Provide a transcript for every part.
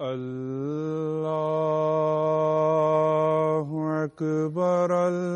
الله أكبر الله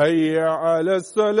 حي على السلام.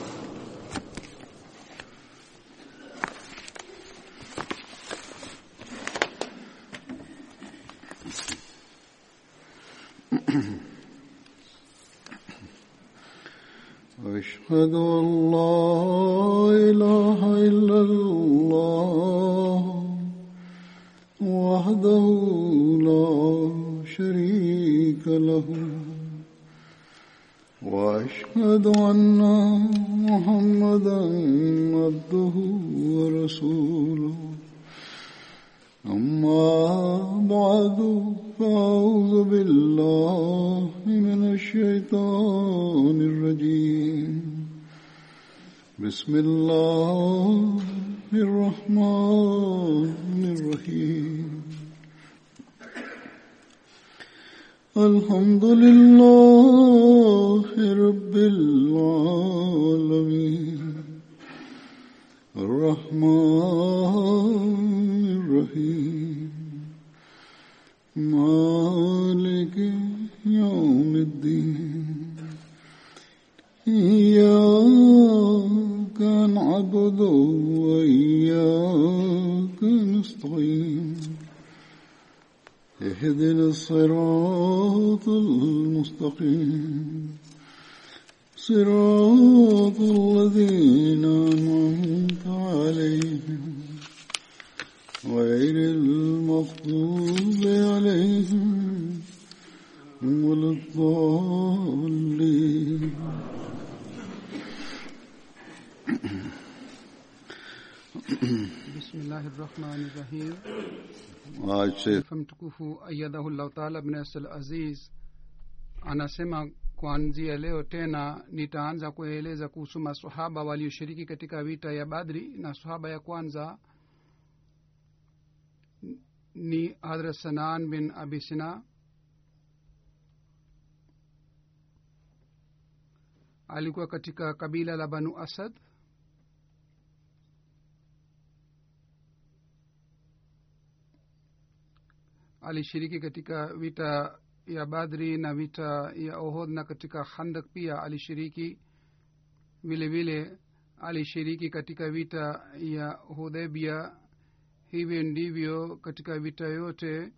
Mtukufu ayadahullahu taala bin asal aziz. Anasema kuanzia leo tena nitaanza kueleza kuhusu masahaba walioshiriki katika vita ya badri na sahaba ya kwanza ni hadrat sanan bin abisina alikuwa katika kabila la banu asad alishiriki katika vita ya badri na vita ya ohod na katika khandak pia alishiriki. Vile vile alishiriki katika vita ya hudebia hivyo ndivyo katika vita yote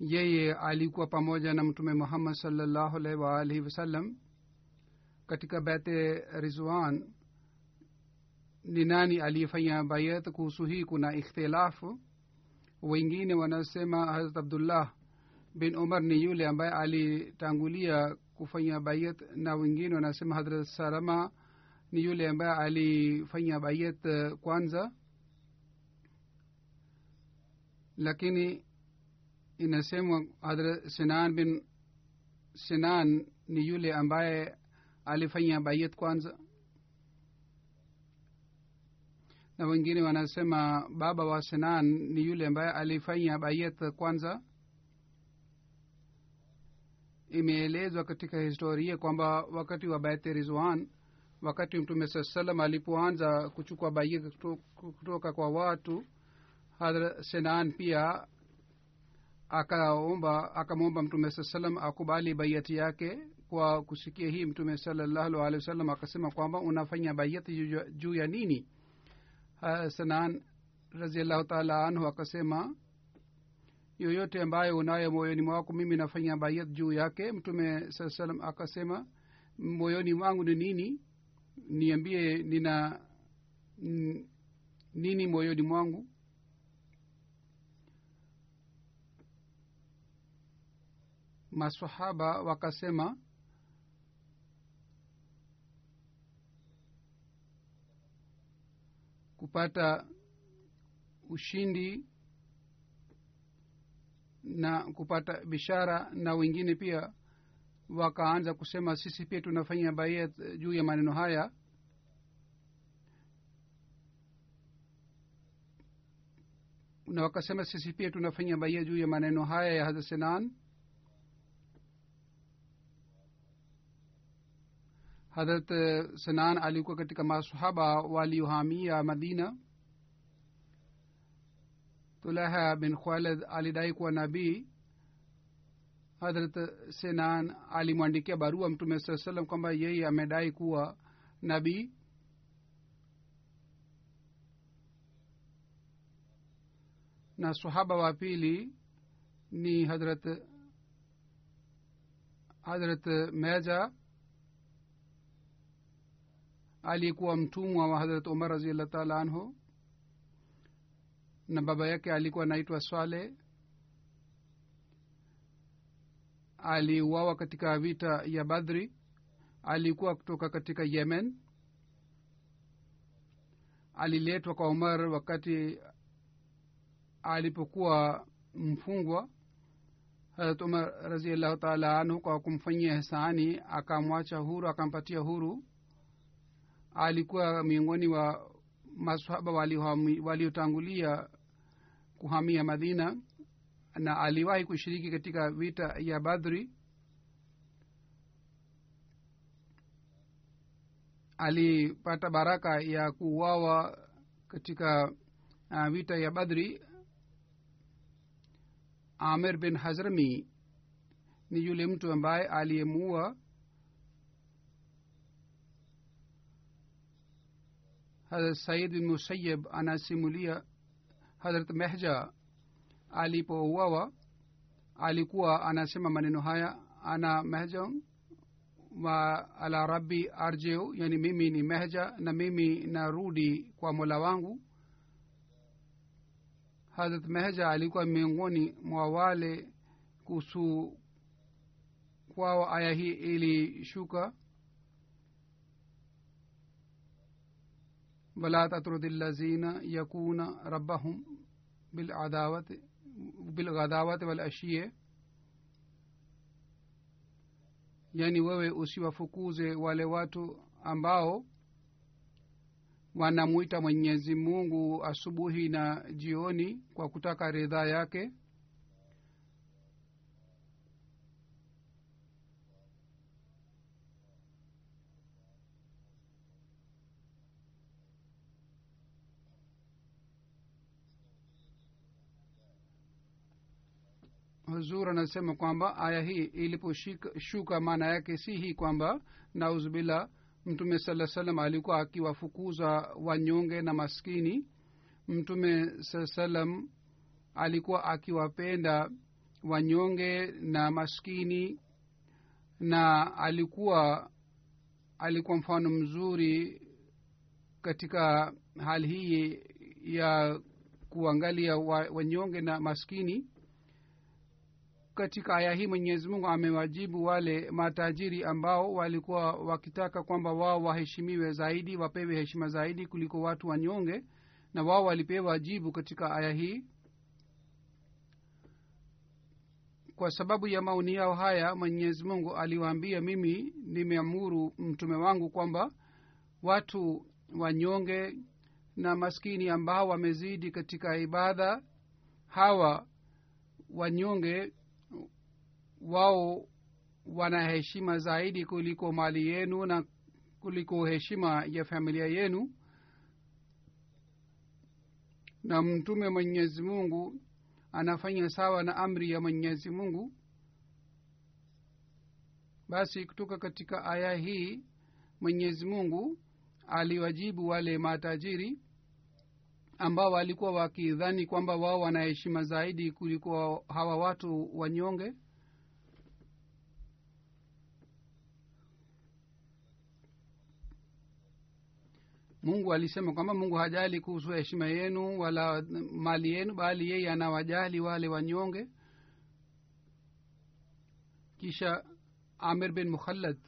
yeye alikuwa pamoja na mtume muhammad salllahu alaihi waalihi wasallam. Katika bete rizwan ni nani aliyefanya bayat kuhusu hii? Kuna ikhtilafu wengine wanasema harat abdullah bin umar ni yule ambaye alitangulia kufanya bayat na wengine wanasema hadrat salama ni yule ambaye alifanya bayat eh, kwanza. Lakini inasemwa hadrat sinan bin sinan ni yule ambaye alifanya bayat kwanza na wengine wanasema baba wa sinan ni yule ambaye alifanya bayet kwanza. Imeelezwa katika historia kwamba wakati wa baiti rizwan wakati mtume saa salam alipoanza kuchukua bayet kutoka kwa watu hadra senan pia akaomba akamwomba mtume saa salam akubali baiati yake. Kwa kusikia hii mtume salallahu alehi wasallam akasema kwamba unafanya baiati juu- ya nini sanan raziallahu taala anhu akasema yoyote ambayo unayo moyoni mwako mimi nafanya bayat juu yake. Mtume saa salam akasema moyoni mwangu ni nini? Niambie nina nini moyoni mwangu? Masahaba wakasema kupata ushindi na kupata bishara na wengine pia wakaanza kusema sisi pia tunafanya baia juu ya maneno haya. Na wakasema sisi pia tunafanya baia juu ya maneno haya ya hadrat hadrat eh, sinan alikuwa katika masahaba waliohamia madina. Tulaha bin khalid alidai kuwa nabii. Hadrat sinan alimwandikia barua mtume saa salam kwamba yeye amedai kuwa nabii. Na sahaba wa pili ni hadrat hadrat meja aliyekuwa mtumwa wa hadrat umar raziallah taala anhu na baba yake alikuwa anaitwa swale aliuawa katika vita ya badri alikuwa kutoka katika yemen aliletwa kwa umar wakati alipokuwa mfungwa harat umar raziallahu taala anhu kwa kumfanyia hisani akamwacha huru akampatia huru alikuwa miongoni wa masahaba waliotangulia waliotangulia kuhamia madina na aliwahi kushiriki katika vita ya badhri alipata baraka ya kuuawa katika uh, vita ya badri. Amir bin hazrami ni yule mtu ambaye aliyemuua hadrat said bin musayib anasimulia harat mehja alipouawa alikuwa anasema maneno haya ana mehja wa ala rabbi arjeu yani mimi ni mehja na mimi narudi kwa mola wangu. Harat mehja alikuwa miongoni mwa wale kuhusu kwao aya hii ilishuka wala tatrudi lazina yakuna ربهم بالعداوة بالغداوة والأشياء. yaani wewe usiwafukuze wale watu ambao wanamwita mwenyezi mungu asubuhi na jioni kwa kutaka ridhaa yake huzur anasema kwamba aya hii iliposhuka maana yake si hii kwamba nauzubillah mtume saa salam alikuwa akiwafukuza wanyonge na maskini. Mtume saa salam alikuwa akiwapenda wanyonge na maskini na alikuwa alikuwa mfano mzuri katika hali hii ya kuangalia wanyonge na maskini katika aya hii mwenyezi mungu amewajibu wale matajiri ambao walikuwa wakitaka kwamba wao waheshimiwe zaidi wapewe heshima zaidi kuliko watu wanyonge na wao walipewa jibu katika aya hii. Kwa sababu ya maoni yao haya mwenyezi mungu aliwaambia mimi nimeamuru mtume wangu kwamba watu wanyonge na maskini ambao wamezidi katika ibada hawa wanyonge wao wana heshima zaidi kuliko mali yenu na kuliko heshima ya familia yenu. Na mtume mwenyezi mungu anafanya sawa na amri ya mwenyezi mungu. Basi kutoka katika aya hii mwenyezi mungu aliwajibu wale matajiri ambao walikuwa wakidhani kwamba wao wana heshima zaidi kuliko hawa watu wanyonge mungu alisema kwamba mungu hajali kuhusu heshima yenu wala mali yenu bali yeye anawajali wale wanyonge. Kisha amir bin mukhalad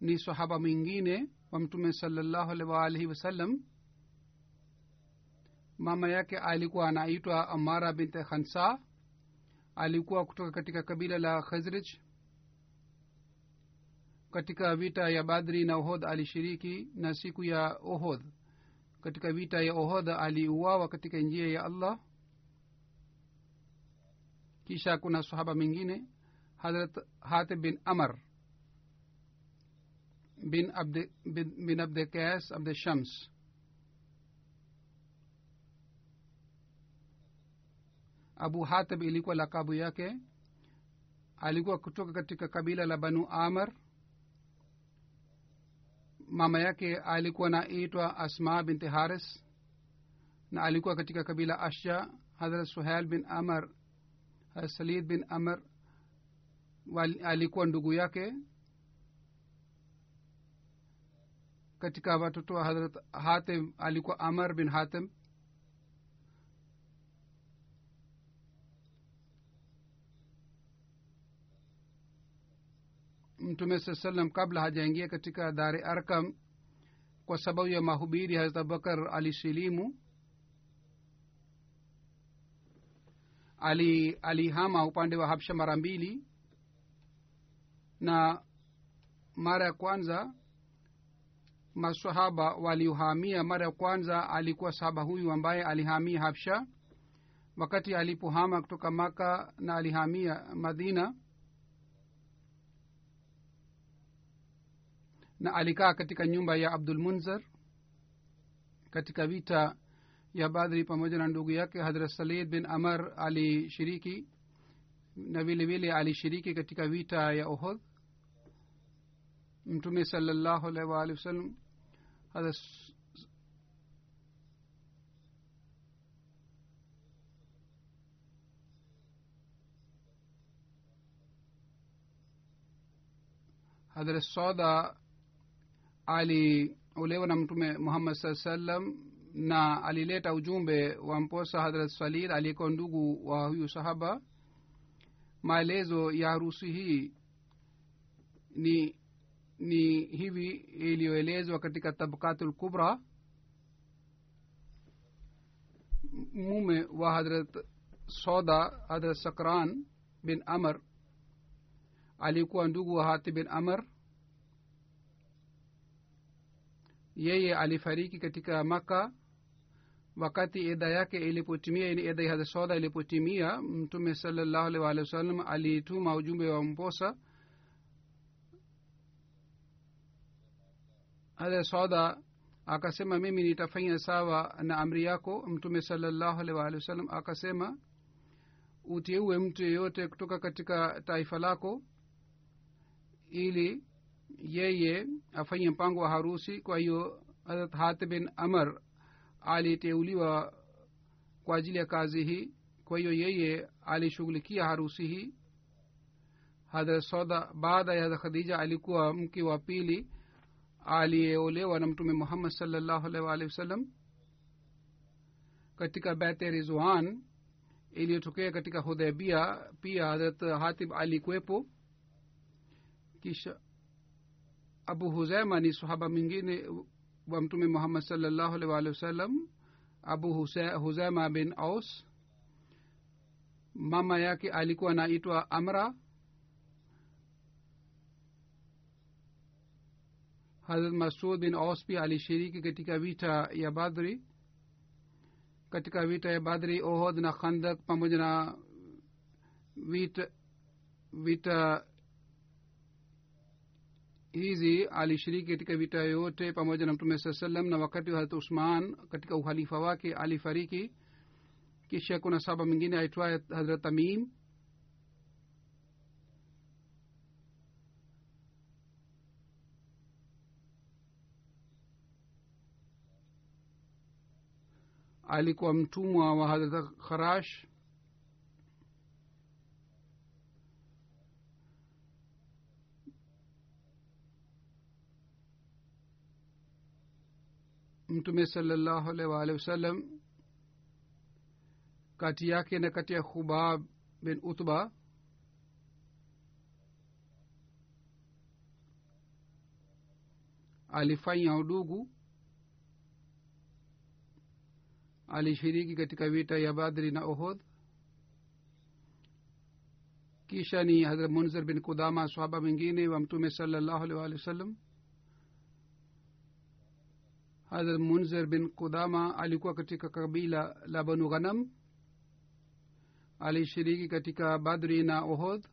ni sahaba mwingine wa mtume salallahu alaihi waalihi wasallam mama yake alikuwa anaitwa amara binte khansa. Alikuwa kutoka katika kabila la khazrij katika vita ya badri na ohodh alishiriki na siku ya ohodh katika vita ya ohodh aliuawa katika njia ya allah. Kisha kuna sahaba mingine hadrat hatib bin amar bin abde, bin, bin abde abde shams. Abu hatib ilikuwa lakabu yake. Alikuwa kutoka katika kabila la banu amar mama yake alikuwa naitwa asma binti haris na alikuwa katika kabila asha hadrat suhail bin amar salid bin amar alikuwa ndugu yake katika watoto wa hadrat hatim alikuwa amar bin hatim mtume saa salam kabla hajaingia katika dare arkam kwa sababu ya mahubiri harat abubakar alisilimu ali alihama upande wa habsha mara mbili. Na mara ya kwanza masahaba waliohamia mara ya kwanza alikuwa sahaba huyu ambaye alihamia habsha. Wakati alipohama kutoka maka na alihamia madina na alikaa katika nyumba ya abdul munzar katika vita ya badri pamoja na ndugu yake hadrat salid bin amar alishiriki na vile vile alishiriki katika vita ya ohod mtume salallahu alaihi waalihi wasallam hadrat hadrat soda aliolewa na mtume muhammad saa sallam na alileta ujumbe wa mposa hadrat salid aliyekuwa ndugu wa huyu sahaba. Maelezo ya harusi hii ni ni hivi iliyoelezwa katika tabkatul kubra. Mume wa hadrat soda hadrat sakran bin amr alikuwa ndugu wa hati bin amr yeye alifariki katika maka wakati eda yake ilipotimia yani eda ya soda ilipotimia mtume salallahu alih walih wasallam alituma ujumbe wa mposa. Hadrat soda akasema mimi nitafanya sawa na amri yako mtume salallahu alih waalihi wasallam akasema uteue mtu yeyote kutoka katika taifa lako ili yeye afanye mpango wa harusi. Kwa hiyo harat hat bin amar aliteuliwa kwa ajili ya kazi hii. Kwa hiyo yeye alishughulikia harusi hii. Hadrat soda baada ya khadija alikuwa mke wa pili aliyeolewa na mtume muhammad salllahu alaihi waalihi wasallam katika bete rizwan iliyotokea katika hudhaibia pia hadrat hatib alikuwepo. Kisha abu huzaima ni sahaba mwingine wa mtume muhammad salllahu alih waalihi wasallam abu huzaima bin aus. Mama yake alikuwa anaitwa amra. Hazrat masud bin aus pia alishiriki katika vita ya badri. Katika vita ya badri ohod na khandak pamoja na vita vita hizi alishiriki katika vita yote pamoja na mtume saa salam na wakati wa harat usman katika uhalifa wake alifariki. Kisha kuna saba mwingine aitwaye hadrat tamim. Alikuwa mtumwa wa hadrat kharash mtume salallahu alehi waalihi wasallam kati yake na kati ya khubab bin utba alifanya udugu alishiriki katika vita ya badri na ohod kisha ni hadrat munzir bin kudama sahaba mwingine wa mtume salallahu alaihi waalihi wasallam hadrat munzir bin kudama alikuwa katika kabila la banu ghanam. Alishiriki katika badri na ohod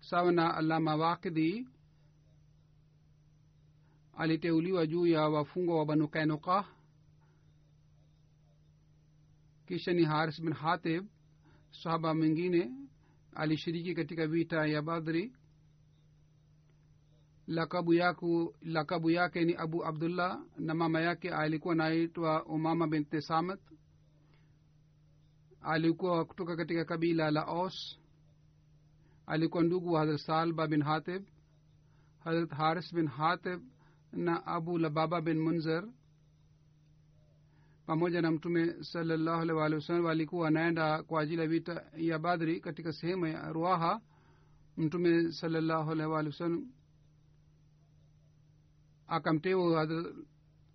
sawa na alama wakidhi aliteuliwa juu ya wafungwa wa banu kainuka. Kisha ni haris bin hatib sahaba mwingine alishiriki katika vita ya badri lakabu yaku lakabu yake ni abu abdullah na mama yake alikuwa naitwa umama binti samat alikuwa kutoka katika kabila la os alikuwa ndugu wa hadrat salba bin hatib hadrat haris bin hatib na abu lababa bin munzer pamoja na mtume salallahu alih walihi wasallam walikuwa wanaenda kwa ajili ya vita ya badri katika sehemu ya ruaha. Mtume salallahu alih wasallam akamteua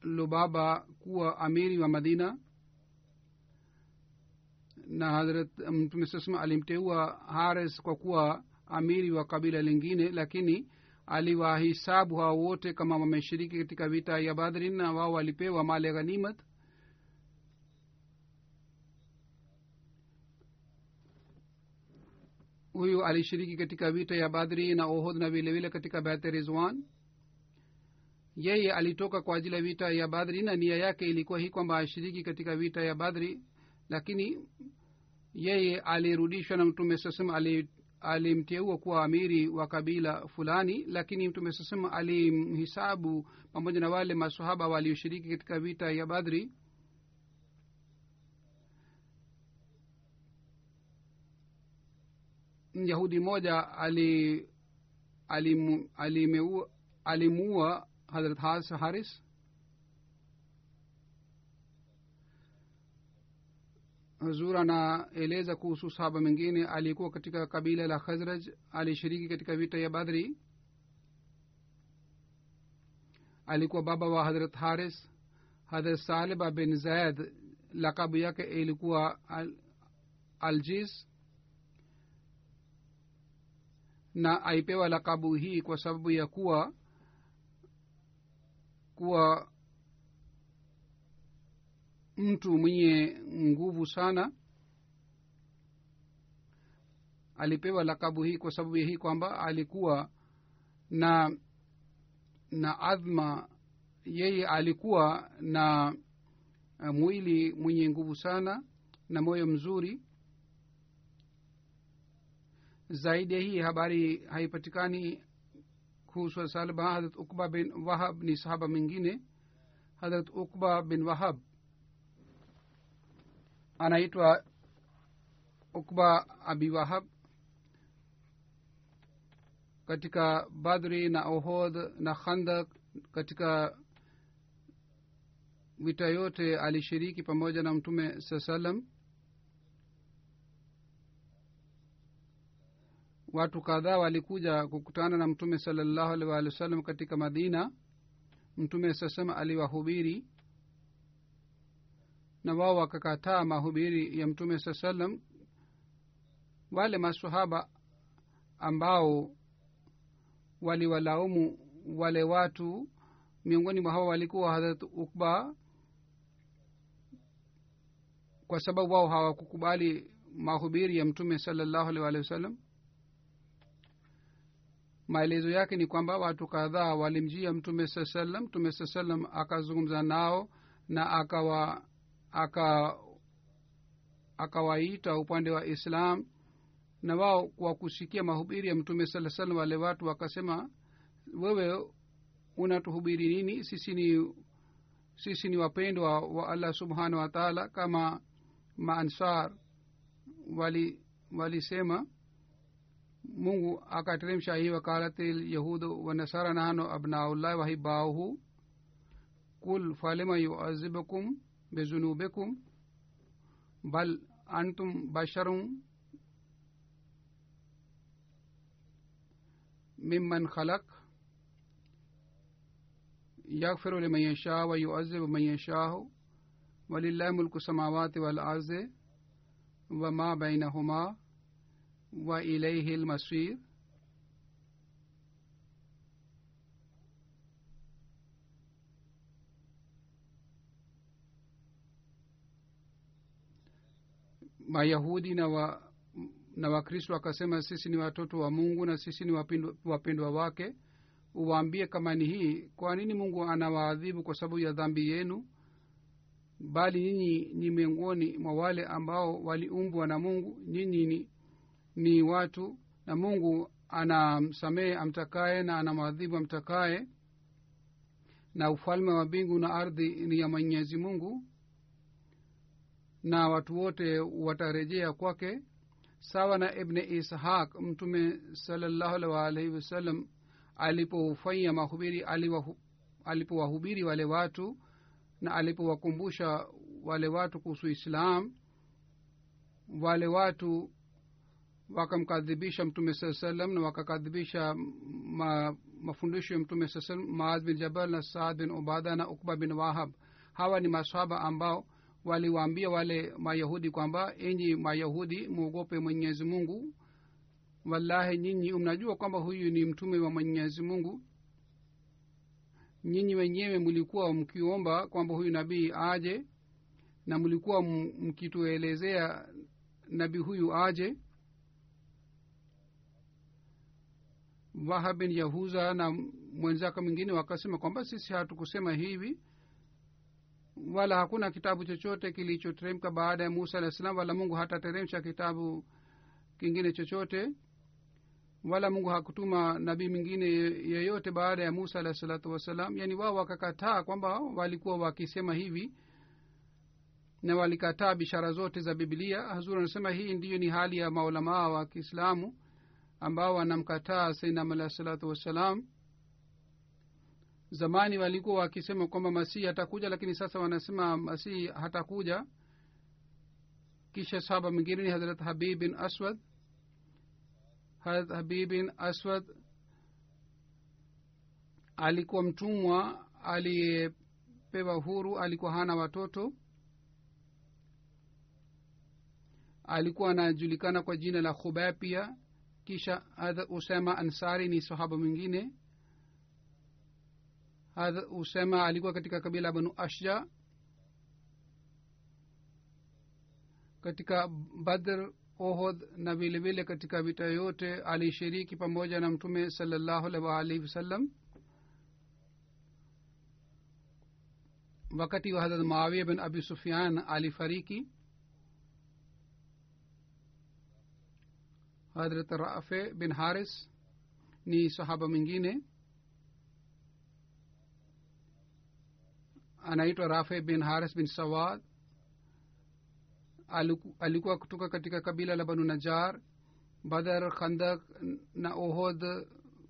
lubaba kuwa amiri wa madina. Na harat mtume sasma alimteua hares kwa kuwa amiri wa kabila lingine lakini aliwahisabu hao wote kama wameshiriki katika vita ya badrin na wao walipewa mali ghanimat. Huyu alishiriki katika vita ya badri na ohod na vilevile katika bete rizwan yeye alitoka kwa ajili ya vita ya badri na nia yake ilikuwa hii kwamba ashiriki katika vita ya badri lakini yeye alirudishwa na mtume sasema alimteua kuwa amiri wa kabila fulani lakini mtume sasema alimhisabu pamoja na wale masahaba walioshiriki katika vita ya badri. Yahudi moja ali alimu- hadrat haris? Huzur anaeleza kuhusu sahaba mwingine aliyekuwa katika kabila la khazraj alishiriki katika vita ya badri. Alikuwa baba wa hadrat haris. Hazrat saliba bin zaid lakabu yake ilikuwa al, aljiz na aipewa lakabu hii kwa sababu ya kuwa kuwa mtu mwenye nguvu sana. Alipewa lakabu hii kwa sababu ya hii kwamba alikuwa na na adhma yeye alikuwa na mwili mwenye nguvu sana na moyo mzuri. Zaidi ya hii habari haipatikani kuhusu salma harat ukba bin wahab ni sahaba mwingine harat ukba bin wahab. Anaitwa ukba abi wahab. Katika badri na ohod na khandak katika vita yote alishiriki pamoja na mtume saa salam watu kadhaa walikuja kukutana na mtume salallahu alaihi waalihi wasallam katika madina. Mtume sasema aliwahubiri na wao wakakataa mahubiri ya mtume saa salam wale masahaba ambao waliwalaumu wale watu miongoni mwa hawa walikuwa hadrat ukba kwa sababu wao hawakukubali mahubiri ya mtume salallahu alaihi waalihi wasallam maelezo yake ni kwamba watu kadhaa walimjia mtume saa salam mtume saa salam akazungumza nao na akawa aka akawaita upande wa islam na wao kwa kusikia mahubiri ya mtume saa salam wale watu wakasema wewe unatuhubiri nini? Sisi ni sisi ni wapendwa wa allah subhanahu wa taala kama maansar wali walisema mungu akateremsha hii wakalatil yahudu wanasara nahano abnaullahi wahibauhu kul falima yuazibukum bizunubikum bal antum basharun mimman khalaq yaghfiru liman yashaa wa yuazibu man yashaahu walillahi mulku samawati wal arzi wama bainahuma wa المصير mayahudi na wa wakasema sisi ni watoto wa mungu na sisi ni wapendwa wake. Uwaambie kama ni hii kwa nini mungu anawaadhibu kwa sababu ya dhambi yenu? Bali nyinyi ni miongoni mwa wale ambao waliumbwa na mungu. Nyinyi ni, ni watu na mungu anamsamehe amtakaye na anamwadhibu amtakaye na ufalme wa mbingu na ardhi ni ya mwenyezi mungu na watu wote watarejea kwake. Sawa na ibne ishaq mtume salallahu alaihi wasallam alipofanya mahubiri alipowahubiri wale watu na alipowakumbusha wale watu kuhusu islam wale watu wakamkadhibisha mtume saa salam na wakakadhibisha ma, mafundisho ya mtume saa salam maaz bin jabal na saad bin ubada na ukba bin wahab. Hawa ni masahaba ambao waliwaambia wale mayahudi kwamba enyi mayahudi mwogope mwenyezi mungu. Wallahi nyinyi mnajua kwamba huyu ni mtume wa mwenyezi mungu. Nyinyi wenyewe mlikuwa mkiomba kwamba huyu nabii aje na mlikuwa mkituelezea nabii huyu aje wahab bin yahuza na mwenzake mwingine wakasema kwamba sisi hatukusema hivi wala hakuna kitabu chochote kilichoteremka baada ya musa alah salam wala mungu hatateremsha kitabu kingine chochote wala mungu hakutuma nabii mwingine yeyote baada ya musa alah salatu wassalam. Yaani wao wakakataa kwamba walikuwa wakisema hivi na walikataa bishara zote za bibilia hazur anasema hii ndiyo ni hali ya maulamaa wa kiislamu ambao wanamkataa sainam alahi salatu wassalam. Zamani walikuwa wakisema kwamba masihi hatakuja lakini sasa wanasema masihi hatakuja. Kisha sahaba mwingine ni harat habib bin aswad. Harat habib bin aswad alikuwa mtumwa aliyepewa huru alikuwa hana watoto. Alikuwa anajulikana kwa jina la khubapia pia kisha hadrat usema ansari ni sahaba mwingine. Hadrat usema alikuwa katika kabila banu ashja. Katika badr ohod na vile vile katika vita yote alishiriki pamoja na mtume salallahu alaihi waalihi wasallam. Wakati wa hadrat maawia bin abi sufian alifariki hadrat rafe bin haris ni sahaba mwingine. Anaitwa rafe bin haris bin sawad. Alikuwa kutoka katika kabila la banu najar badar khandak na ohod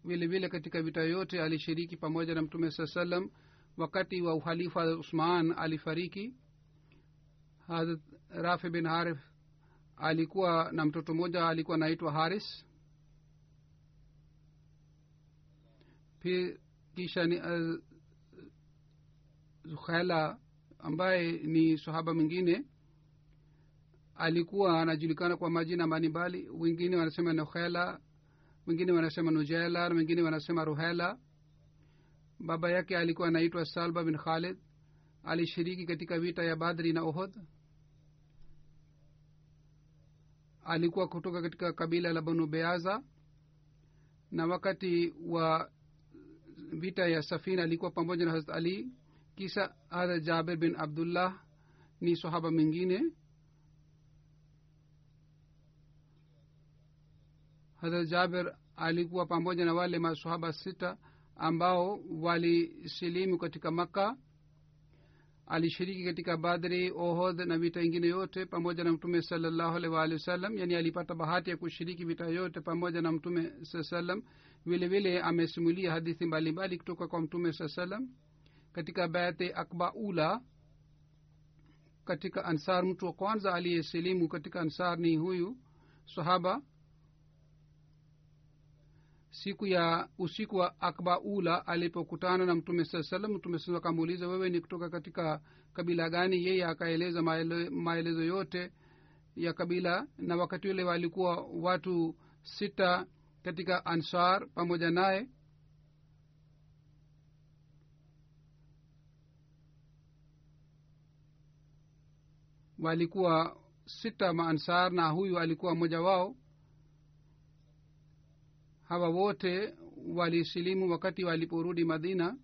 vile katika vita yote alishiriki pamoja na mtume saa salam wakati wa uhalifa usman alifariki. Rafi bin harif alikuwa na mtoto mmoja alikuwa anaitwa haris. Kisha ni uh, ambaye ni sahaba mwingine alikuwa anajulikana kwa majina mbalimbali. Wengine wanasema nuhela wengine wanasema nujela na wengine wanasema ruhela baba yake alikuwa anaitwa salba bin khalid. Alishiriki katika vita ya badri na ohod alikuwa kutoka katika kabila la banu beaza. Na wakati wa vita ya safina alikuwa pamoja na hazrat ali. Kisa hadrat jaber bin abdullah ni sahaba mwingine. Harat jaber alikuwa pamoja na wale masahaba sita ambao walisilimu katika makka alishiriki katika badri ohod na vita ingine yote pamoja na mtume salallahu alaihi waalihi wasallam yani alipata bahati ya kushiriki vita yote pamoja na mtume saa salam vile amesimulia hadithi mbalimbali kutoka kwa mtume saa salam katika bayate akba ula katika ansar mtu wa kwanza aliyesilimu katika ansar ni huyu sahaba siku ya usiku wa akba ula alipokutana na mtume saa salam mtume saa akamuuliza wewe ni kutoka katika kabila gani? Yeye akaeleza maele, maelezo yote ya kabila na wakati ule walikuwa watu sita katika ansar pamoja naye. Walikuwa sita maansar na huyu alikuwa mmoja wao hawa wote walisilimu wakati waliporudi madina.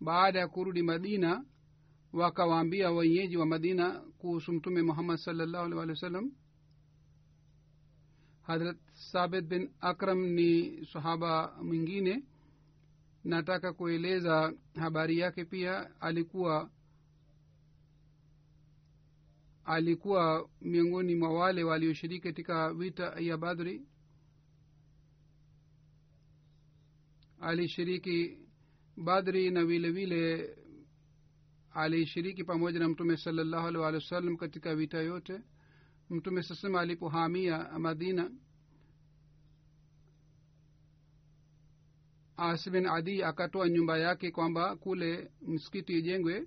Baada ya kurudi madina wakawaambia wenyeji wa madina kuhusu mtume muhammad salllahu alih walih wa sallam. Hadrat sabit bin akram ni sahaba mwingine. Nataka kueleza habari yake pia. Alikuwa alikuwa miongoni mwa wale walioshiriki katika vita ya badri alishiriki badri na vile alishiriki pamoja na mtume salallahu alih walih wa sallam katika vita yote. Mtume sasema alipohamia madina asbin adi akatoa nyumba yake kwamba kule msikiti ijengwe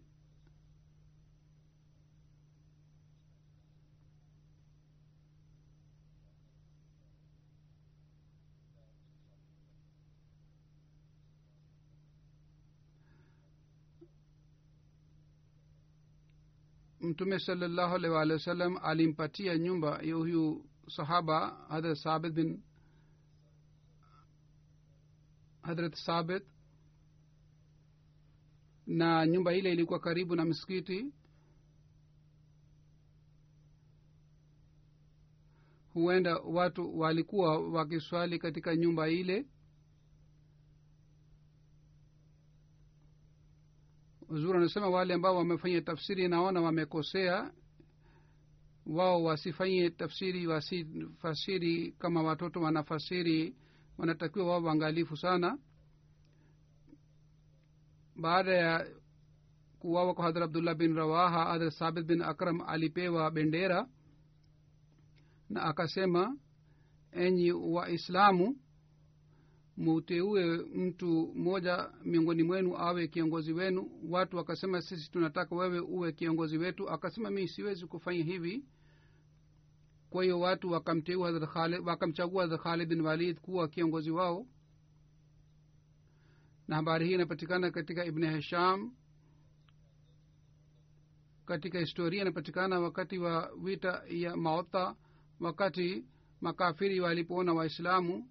mtume salallahu alaihi waalihi wasallam alimpatia nyumba ya huyu sahaba hadrat sabit bin hadrat sabit. Na nyumba ile ilikuwa karibu na msikiti. Huenda watu walikuwa wakiswali katika nyumba ile uzuri anasema wale ambao wamefanya tafsiri naona wamekosea. Wao wasifanye tafsiri wasifasiri kama watoto wanafasiri. Wanatakiwa wao waangalifu sana. Baada ya kuwawa kwa hadhra abdullah bin rawaha hadhrat sabit bin akram alipewa bendera na akasema enyi waislamu muteue mtu mmoja miongoni mwenu awe kiongozi wenu. Watu wakasema sisi tunataka wewe uwe kiongozi wetu. Akasema mi siwezi kufanya hivi. Kwa hiyo watu wakamteua wakamchagua Hazrat khalid bin walid kuwa kiongozi wao. Na habari hii inapatikana katika ibn hisham. Katika historia inapatikana wakati wa vita ya maota wakati makafiri walipoona waislamu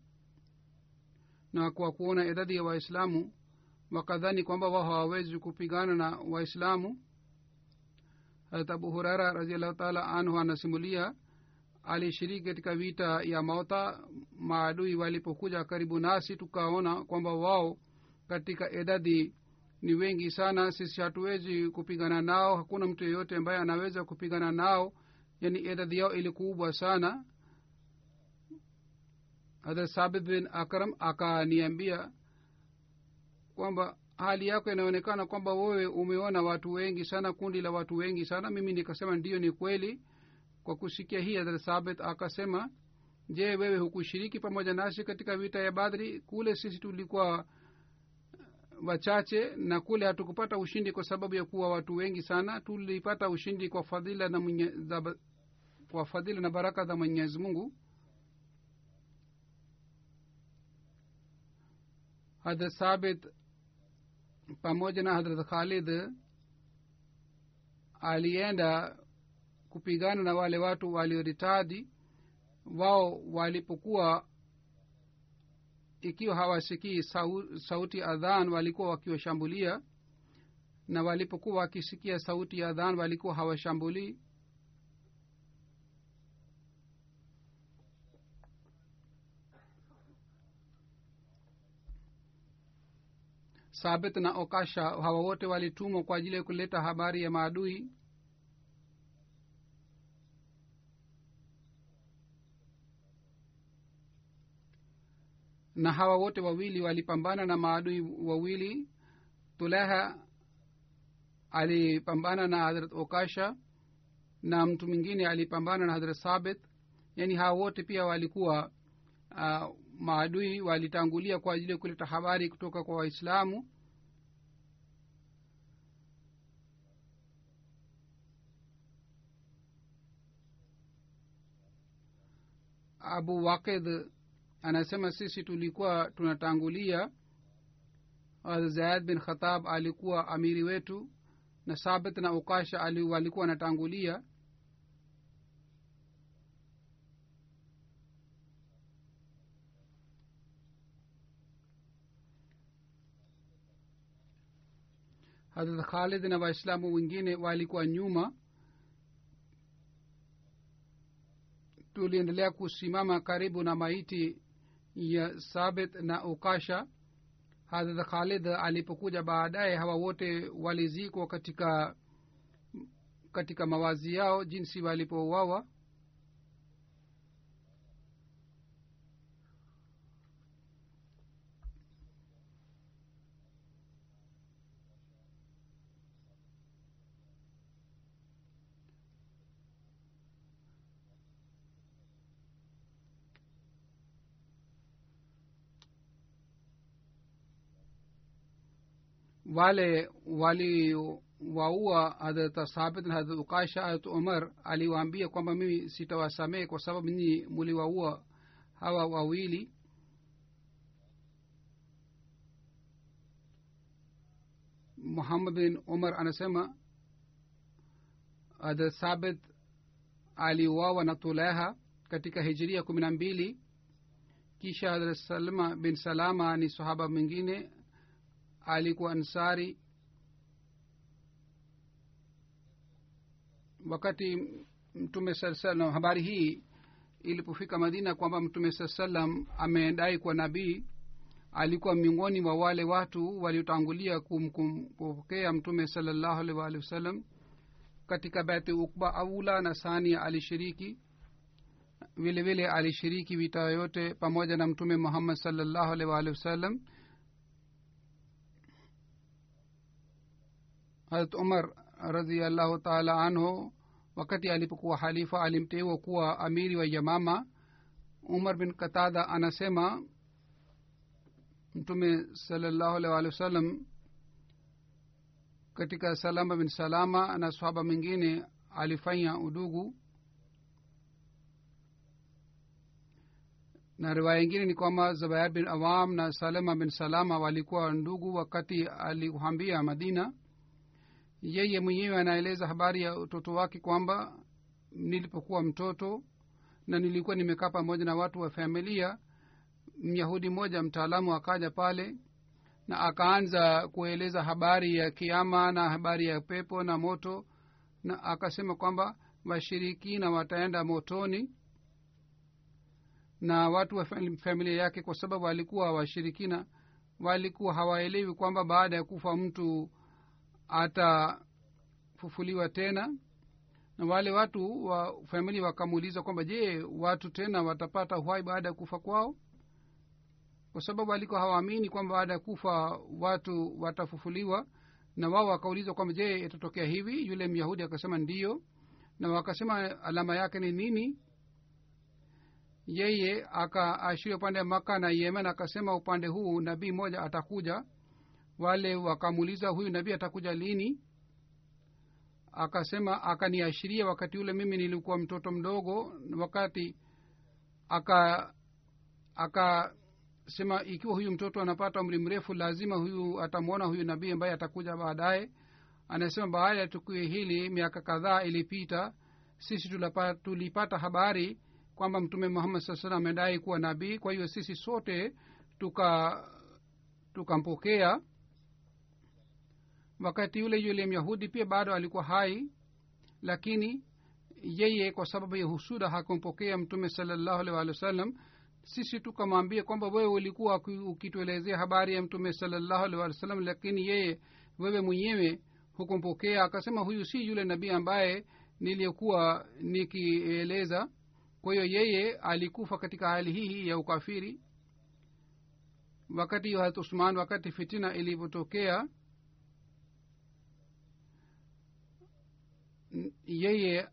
na kwa kuona idadi ya waislamu wakadhani kwamba wao hawawezi kupigana na waislamu. Harat abu hurara raziallahu taala anhu anasimulia alishiriki katika vita ya mauta maadui walipokuja karibu nasi tukaona kwamba wao katika idadi ni wengi sana. Sisi hatuwezi kupigana nao hakuna mtu yeyote ambaye anaweza kupigana nao. Yani idadi yao ili kubwa sana hadrat sabit bin akram akaniambia kwamba hali yako inaonekana kwamba wewe umeona watu wengi sana kundi la watu wengi sana. Mimi nikasema ndiyo ni kweli. Kwa kusikia hii hadrat sabit akasema je wewe hukushiriki pamoja nasi katika vita ya badri? Kule sisi tulikuwa wachache na kule hatukupata ushindi kwa sababu ya kuwa watu wengi sana. Tulipata ushindi kwa fadhila na mwenye, za, kwa fadhila na baraka za mwenyezi mungu hadrat sabit pamoja na hadrat khalid alienda kupigana na wale watu walioritadi wao walipokuwa ikiwa hawasikii sau, sauti adhan walikuwa wakiwashambulia na walipokuwa wakisikia sauti ya adhan walikuwa hawashambulii sabit na okasha hawa wote walitumwa kwa ajili ya kuleta habari ya maadui. Na hawa wote wawili walipambana na maadui wawili. Tuleha alipambana na hadrat okasha na mtu mwingine alipambana na hadrat sabit yaani hawa wote pia walikuwa uh, maadui walitangulia kwa ajili ya kuleta habari kutoka kwa waislamu. Abu wakid anasema sisi tulikuwa tunatangulia. Zaid bin khatab alikuwa amiri wetu na sabit na ukasha walikuwa wanatangulia hadrat khalid na waislamu wengine walikuwa nyuma. Tuliendelea kusimama karibu na maiti ya sabit na ukasha. Hadrat khalid alipokuja baadaye hawa wote walizikwa katika katika mawazi yao jinsi walipouawa wale waliowaua hadrat sabit na hadrat ukasha hadrat umar aliwaambia kwamba mimi sitawasamehe kwa sababu nyinyi muliwaua hawa wawili. Muhammad bin umar anasema hadrat sabit aliuawa na tuleha katika hijiria kumi na mbili. Kisha hadrat salma bin salama ni sahaba mwingine alikuwa ansari. Wakati mtume saa habari hii ilipofika madina kwamba mtume saa salam amedai kwa nabii alikuwa miongoni mwa wale watu waliotangulia kupokea mtume salallahu alaihi waalihi wasallam katika bati ukba aula na sania alishiriki. Vile vile alishiriki vita yote pamoja na mtume muhammad salallahu alaihi waalihi wasallam harat umar radiallahu taala anhu wakati alipokuwa halifa alimteua kuwa amiri wa yamama. Umar bin katada anasema mtume salallahu alaihi waalihi wasallam katika salama bin salama na sahaba mwingine alifanya udugu. Na riwaya ingine ni kwamba zubair bin awam na salama bin salama walikuwa ndugu wakati alihambia madina yeye mwenyewe anaeleza habari ya utoto wake kwamba nilipokuwa mtoto na nilikuwa nimekaa pamoja na watu wa familia myahudi mmoja mtaalamu akaja pale na akaanza kueleza habari ya kiama na habari ya pepo na moto na akasema kwamba washirikina wataenda motoni na watu wa familia yake kwa sababu walikuwa washirikina walikuwa hawaelewi kwamba baada ya kufa mtu atafufuliwa tena. Na wale watu wa famili wakamuuliza kwamba je watu tena watapata uhai baada ya kufa kwao? Kwa sababu walikuwa hawaamini kwamba baada ya kufa watu watafufuliwa. Na wao wakauliza kwamba je itatokea hivi? Yule myahudi akasema ndiyo. Na wakasema alama yake ni nini? Yeye akaashiria upande wa maka na yemen akasema upande huu nabii mmoja atakuja wale wakamuuliza huyu nabii atakuja lini? Akasema akaniashiria wakati ule mimi nilikuwa mtoto mdogo wakati aka akasema ikiwa huyu mtoto anapata umri mrefu lazima huyu atamwona huyu nabii ambaye atakuja baadaye. Anasema baada ya tukio hili miaka kadhaa ilipita sisi tulapa, tulipata habari kwamba mtume muhammad saa salam amedai kuwa nabii. Kwa hiyo sisi sote tuka tukampokea wakati yule yule myahudi pia bado alikuwa hai lakini yeye kwa sababu ya husuda hakumpokea mtume salallahu alih walih wa sallam. Sisi tukamwambia kwamba wewe ulikuwa ukituelezea habari ya mtume salallahu alih walih wa sallam lakini yeye wewe mwenyewe hukumpokea. Akasema huyu si yule nabii ambaye niliyokuwa nikieleza. Kwa hiyo yeye alikufa katika hali hii ya ukafiri. Wakati harat usman wakati fitina ilivyotokea yeye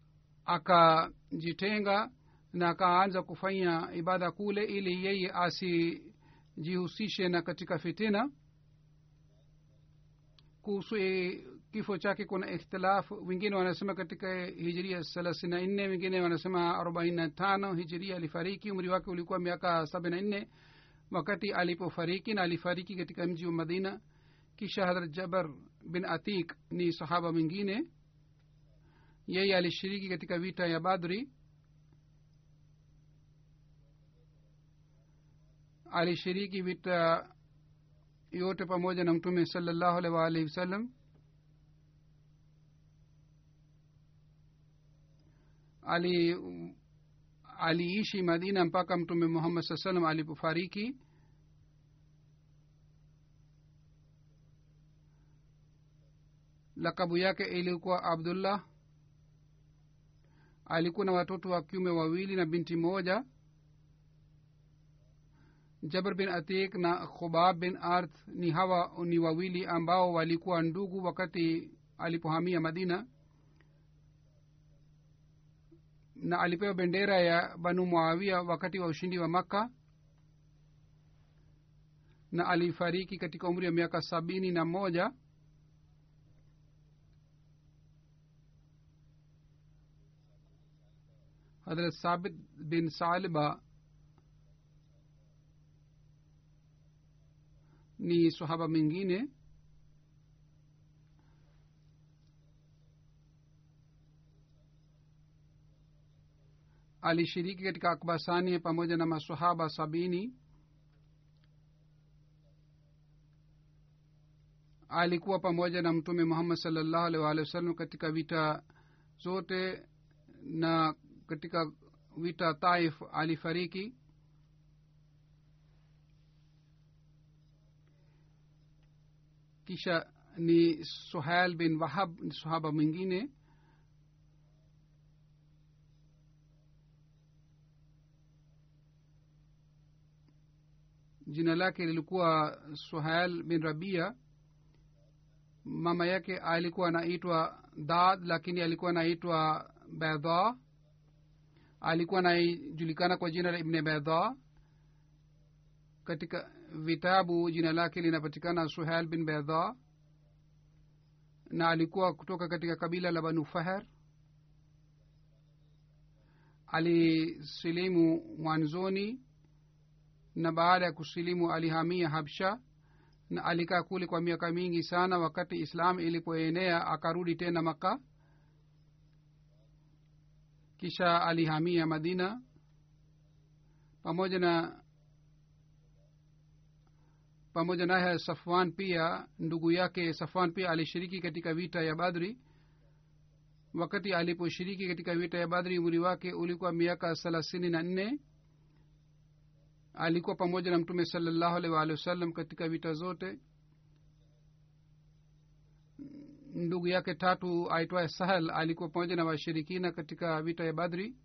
akajitenga na akaanza kufanya ibada kule ili yeye asijihusishe na katika fitina. Kuhusu kifo chake kuna ikhtilafu. Wengine wanasema katika hijiria thelathini na nne wengine wanasema arobaini na tano hijiria alifariki. Umri wake ulikuwa miaka saba na nne wakati alipofariki na alifariki katika mji wa madina. Kisha hadrat jabar bin atik ni sahaba mwingine yeye alishiriki katika vita ya badri. Alishiriki vita yote pamoja na mtume salallahu alaihi waalihi wasallam ali aliishi madina mpaka mtume muhammad saa salam alipofariki. Lakabu yake ilikuwa abdullah alikuwa na watoto wa kiume wawili na binti moja jabr bin atik na khubab bin arth ni hawa ni wawili ambao walikuwa ndugu wakati alipohamia madina na alipewa bendera ya banu muawia wakati wa ushindi wa makka na alifariki katika umri wa miaka sabini na moja hadrat sabit bin saliba ni sahaba mwingine alishiriki katika akbasani pamoja na masahaba sabini alikuwa pamoja na mtume muhammad salllahu alih wa sallam katika vita zote na katika vita taif alifariki. Kisha ni suhail bin wahab ni sahaba mwingine. Jina lake lilikuwa suhail bin rabia. Mama yake alikuwa anaitwa dad lakini alikuwa anaitwa bedha alikuwa anayejulikana kwa jina la ibne bedha katika vitabu jina lake linapatikana suhal bin bedha na alikuwa kutoka katika kabila la banu faher alisilimu mwanzoni na baada ya kusilimu alihamia habsha na alikaa kule kwa miaka mingi sana wakati islam ilipoenea akarudi tena maka kisha alihamia madina pamoja na pamoja naye safwan pia ndugu yake safwan pia alishiriki katika vita ya badri. Wakati aliposhiriki katika vita ya badri umri wake ulikuwa miaka thelathini na nne. Alikuwa pamoja na mtume salallahu alaihi waalihi wasallam katika vita zote ndugu yake tatu aitwaye sahel alikuwa pamoja na washirikina katika vita ya badri.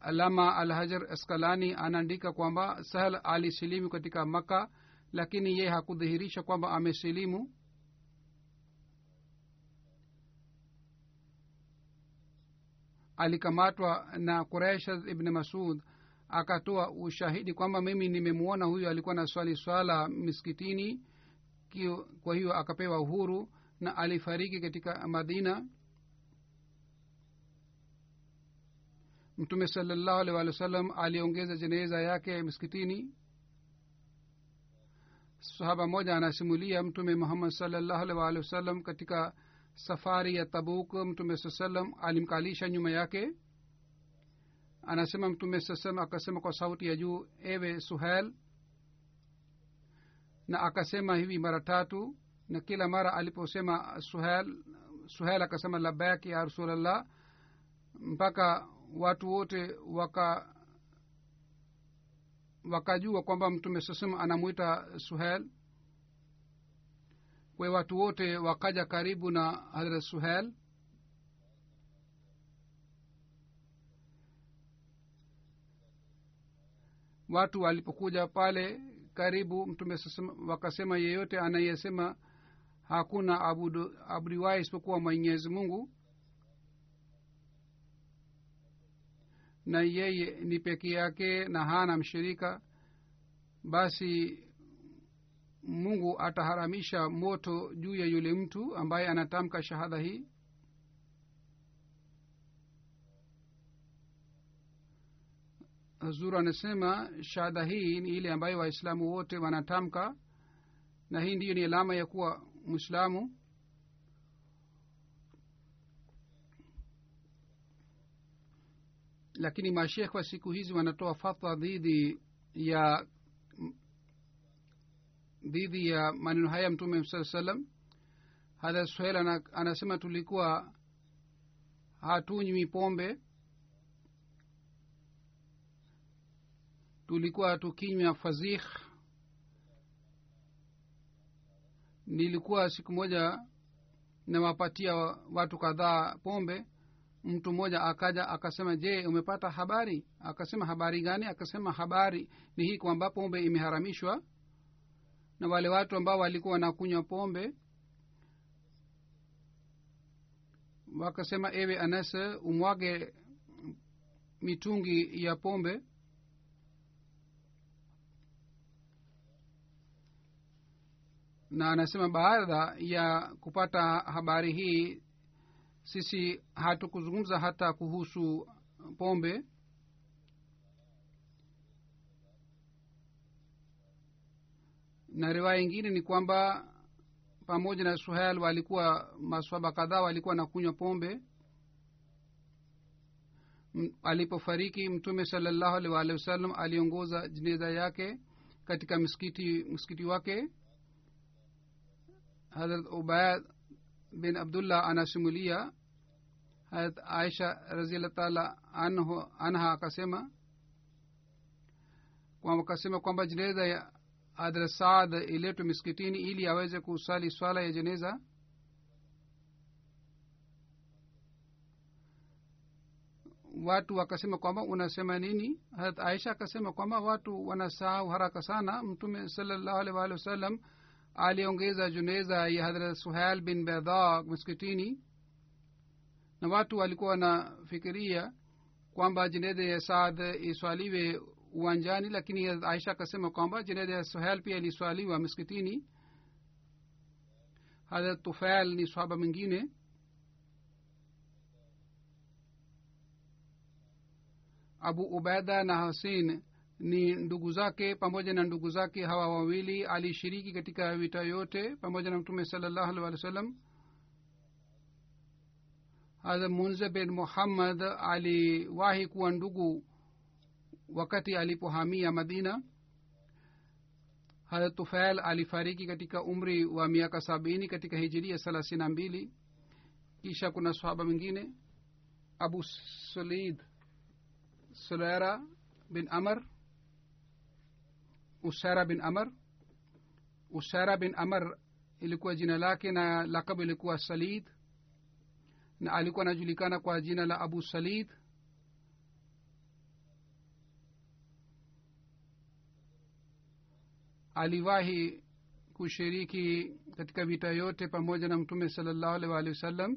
Alama al hajar askalani anaandika kwamba sahel alisilimu katika makka lakini yeye hakudhihirisha kwamba amesilimu. Alikamatwa na quraisha ibn masud akatoa ushahidi kwamba mimi nimemwona huyu alikuwa na swali swala miskitini kwa hiyo akapewa uhuru na alifariki katika madina. Mtume salallahu alih walih wa sallam aliongeza jeneza yake miskitini sahaba moja anasimulia mtume muhammad salallahu alih wa wasallam katika safari ya tabuk mtume saa salam alimkalisha nyuma yake. Anasema mtume saa akasema kwa sauti ya juu ewe suhel na akasema hivi mara tatu na kila mara aliposema suhel suhel akasema labaik ya rasulllah mpaka watu wote waka wakajua kwamba mtume sasema anamwita suhel kwe watu wote wakaja karibu na hadrat suhel watu walipokuja pale karibu mtume sasema wakasema yeyote anayesema hakuna abudu abudiwaye isipokuwa mwenyezi mungu. Na yeye ni peke yake na hana mshirika. Basi mungu ataharamisha moto juu ya yule mtu ambaye anatamka shahada hii. Hazur anasema shahada hii ni ile ambayo waislamu wote wanatamka. Na hii ndiyo ni alama ya kuwa mwislamu lakini mashekh wa siku hizi wanatoa fatwa dhidi ya dhidi ya maneno haya mtume saa salam hadha suhel anasema tulikuwa hatunywi pombe. Tulikuwa tukinywa fazikh nilikuwa siku moja nawapatia watu kadhaa pombe. Mtu mmoja akaja akasema je umepata habari? Akasema habari gani? Akasema habari ni hii kwamba pombe imeharamishwa na wale watu ambao walikuwa wanakunywa pombe. Wakasema ewe anas umwage mitungi ya pombe na anasema baada ya kupata habari hii sisi hatukuzungumza hata kuhusu pombe. Na riwaya ingine ni kwamba pamoja na suhal walikuwa maswaba kadhaa walikuwa na kunywa pombe. Alipofariki mtume salallahu alih waalihi wasallam aliongoza jeneza yake katika msikiti msikiti wake hadrat ubayd bin abdullah anasimulia hadrat aisha raziallah taala anha akasema kwamba akasema kwamba jeneza ya hadrat saad iletwe miskitini ili aweze kusali swala ya jeneza watu wakasema kwamba unasema nini harat aisha akasema kwamba watu wanasahau haraka sana mtume salallahu alaihi waalihi wasallam aliongeza juneza ya hadrat suhail bin bedha msikitini. Na watu walikuwa wanafikiria kwamba jeneza ya saad iswaliwe uwanjani lakini aisha akasema kwamba jeneza ya suhail pia iliswaliwa msikitini. Hadrat tufail ni swaba mwingine. Abu ubaida na hasin ni ndugu zake pamoja na ndugu zake hawa wawili alishiriki katika vita yote pamoja na mtume salallahu alih walih wa sallam hadrat munze bin muhammad aliwahi kuwa ndugu wakati alipohamia madina. Hadrat tufail alifariki katika umri wa miaka sabini katika hijiria thelathini na mbili. Kisha kuna sahaba mwingine abu solid sulaira bin amr usara bin amr. Usara bin amr ilikuwa jina lake na lakabu ilikuwa salid. Na alikuwa anajulikana kwa jina la abu salid. Aliwahi kushiriki katika vita yote pamoja na mtume salallahu alaihi waalihi wasallam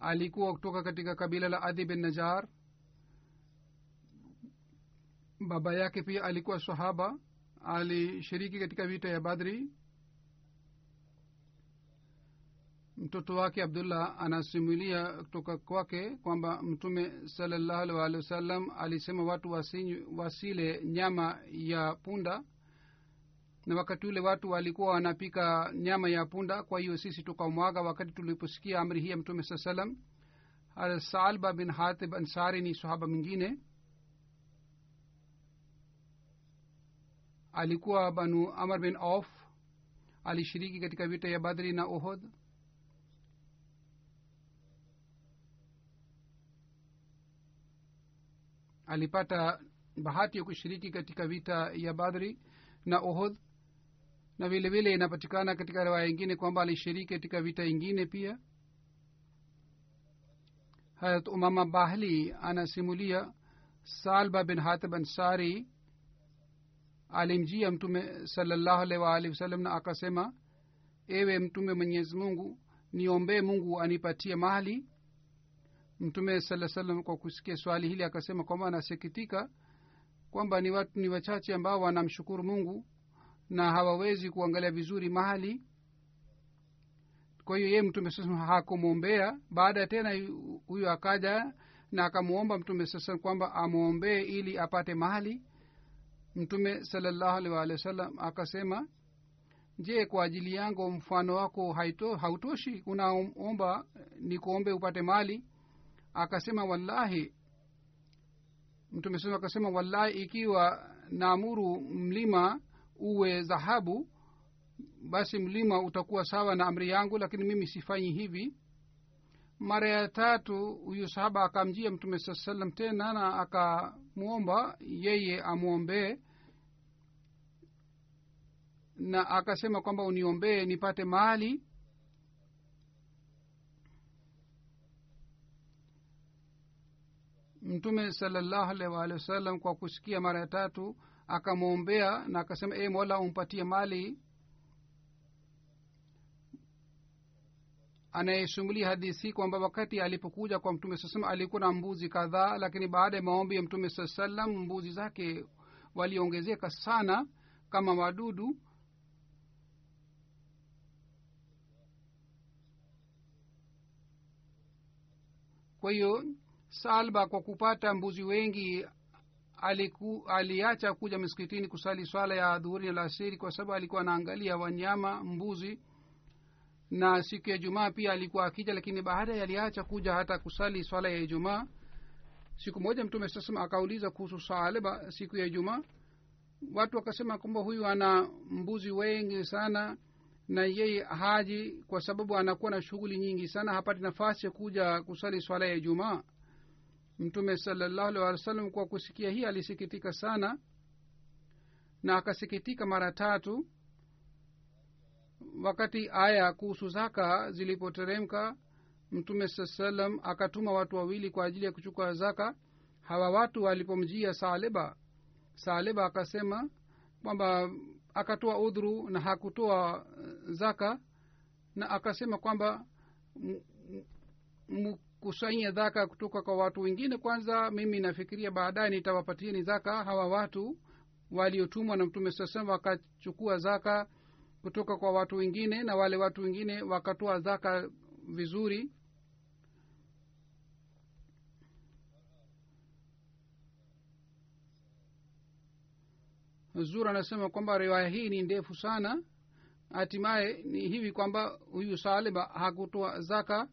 alikuwa kutoka katika kabila la adhi bin najar baba yake pia alikuwa sahaba. Alishiriki katika vita ya badri. Mtoto wake abdullah anasimulia kutoka kwake kwamba mtume salallahu alih waalihi wasallam alisema watu wasinyu, wasile nyama ya punda. Na wakati ule watu walikuwa wanapika nyama ya punda kwa hiyo sisi tukamwaga wakati tuliposikia amri hii ya mtume saa salam salba bin hatib ansari ni sahaba mwingine alikuwa banu amr bin auf. Alishiriki katika vita ya badri na ohod alipata bahati ya kushiriki katika vita ya badri na ohod na vile vile inapatikana katika riwaya ingine kwamba alishiriki katika vita ingine pia. Harat umama bahli anasimulia salba bin hatib ansari alimjia mtume salallahu alaihi waalihi na akasema ewe mtume mwenyezi mungu niombee mungu anipatie mali mtume saa salam kwa kusikia swali hili akasema kwamba anasikitika kwamba ni watu ni wachache ambao wanamshukuru mungu na hawawezi kuangalia vizuri mahali. Kwa hiyo yeye mtume sasa hakumwombea. Baada tena huyo akaja na akamwomba mtume sasa kwamba amwombee ili apate mahali mtume salallahu alih wa sallam akasema je kwa ajili yangu mfano wako haito, hautoshi unaomba nikuombe upate mali? Akasema wallahi. Mtume sasa akasema wallahi ikiwa naamuru mlima uwe dhahabu basi mlima utakuwa sawa na amri yangu lakini mimi sifanyi hivi. Mara ya tatu huyu sahaba akamjia mtume saa salam tena na akamwomba yeye amwombee na akasema kwamba uniombee nipate mali. Mtume salallahu alaihi waalihi wasallam kwa kusikia mara ya tatu akamwombea na akasema ee mola umpatie mali anayesumulia hadisi kwamba wakati alipokuja kwa mtume saa salam alikuwa na mbuzi kadhaa lakini baada ya maombi ya mtume saa salam mbuzi zake waliongezeka sana kama wadudu. Kwa hiyo salba kwa kupata mbuzi wengi aliku, aliacha kuja msikitini kusali swala ya dhuhuri na lasiri kwa sababu alikuwa anaangalia wanyama mbuzi na siku ya jumaa pia alikuwa akija lakini baadaye aliacha kuja hata kusali swala ya ijumaa. Siku moja mtume sasema akauliza kuhusu salba siku ya ijumaa. Watu wakasema kwamba huyu ana mbuzi wengi sana na yeye haji kwa sababu anakuwa na shughuli nyingi sana hapati nafasi ya kuja kusali swala ya ijumaa. Mtume salallahu alih walih wa sallam kwa kusikia hii alisikitika sana na akasikitika mara tatu wakati aya kuhusu zaka zilipoteremka mtume saa salam akatuma watu wawili kwa ajili ya kuchukua zaka. Hawa watu walipomjia saaleba saaleba akasema kwamba akatoa udhuru na hakutoa zaka na akasema kwamba mkusanye dhaka kutoka kwa watu wengine kwanza mimi nafikiria baadaye nitawapatieni zaka hawa watu waliotumwa na mtume saa salam wakachukua zaka kutoka kwa watu wengine na wale watu wengine wakatoa zaka vizuri. Zur anasema kwamba riwaya hii ni ndefu sana. Hatimaye ni hivi kwamba huyu saleba hakutoa zaka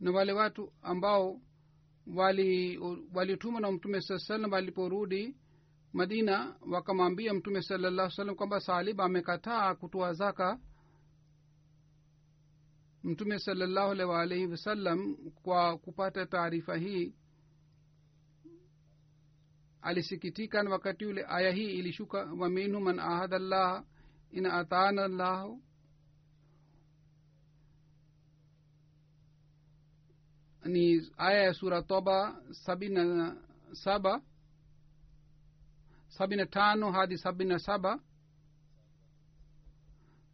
na wale watu ambao walitumwa wali na mtume saa salam waliporudi madina wakamwambia mtume salallah salam kwamba salib amekataa kutoa zaka mtume salallahu alaihi waalaihi wasallam kwa kupata taarifa hii. Alisikitika na wakati ule aya hii ilishuka waminhu man ahada llah in atana llahu ni aya ya sura toba sabini na saba sabini na tano hadi sabini na saba.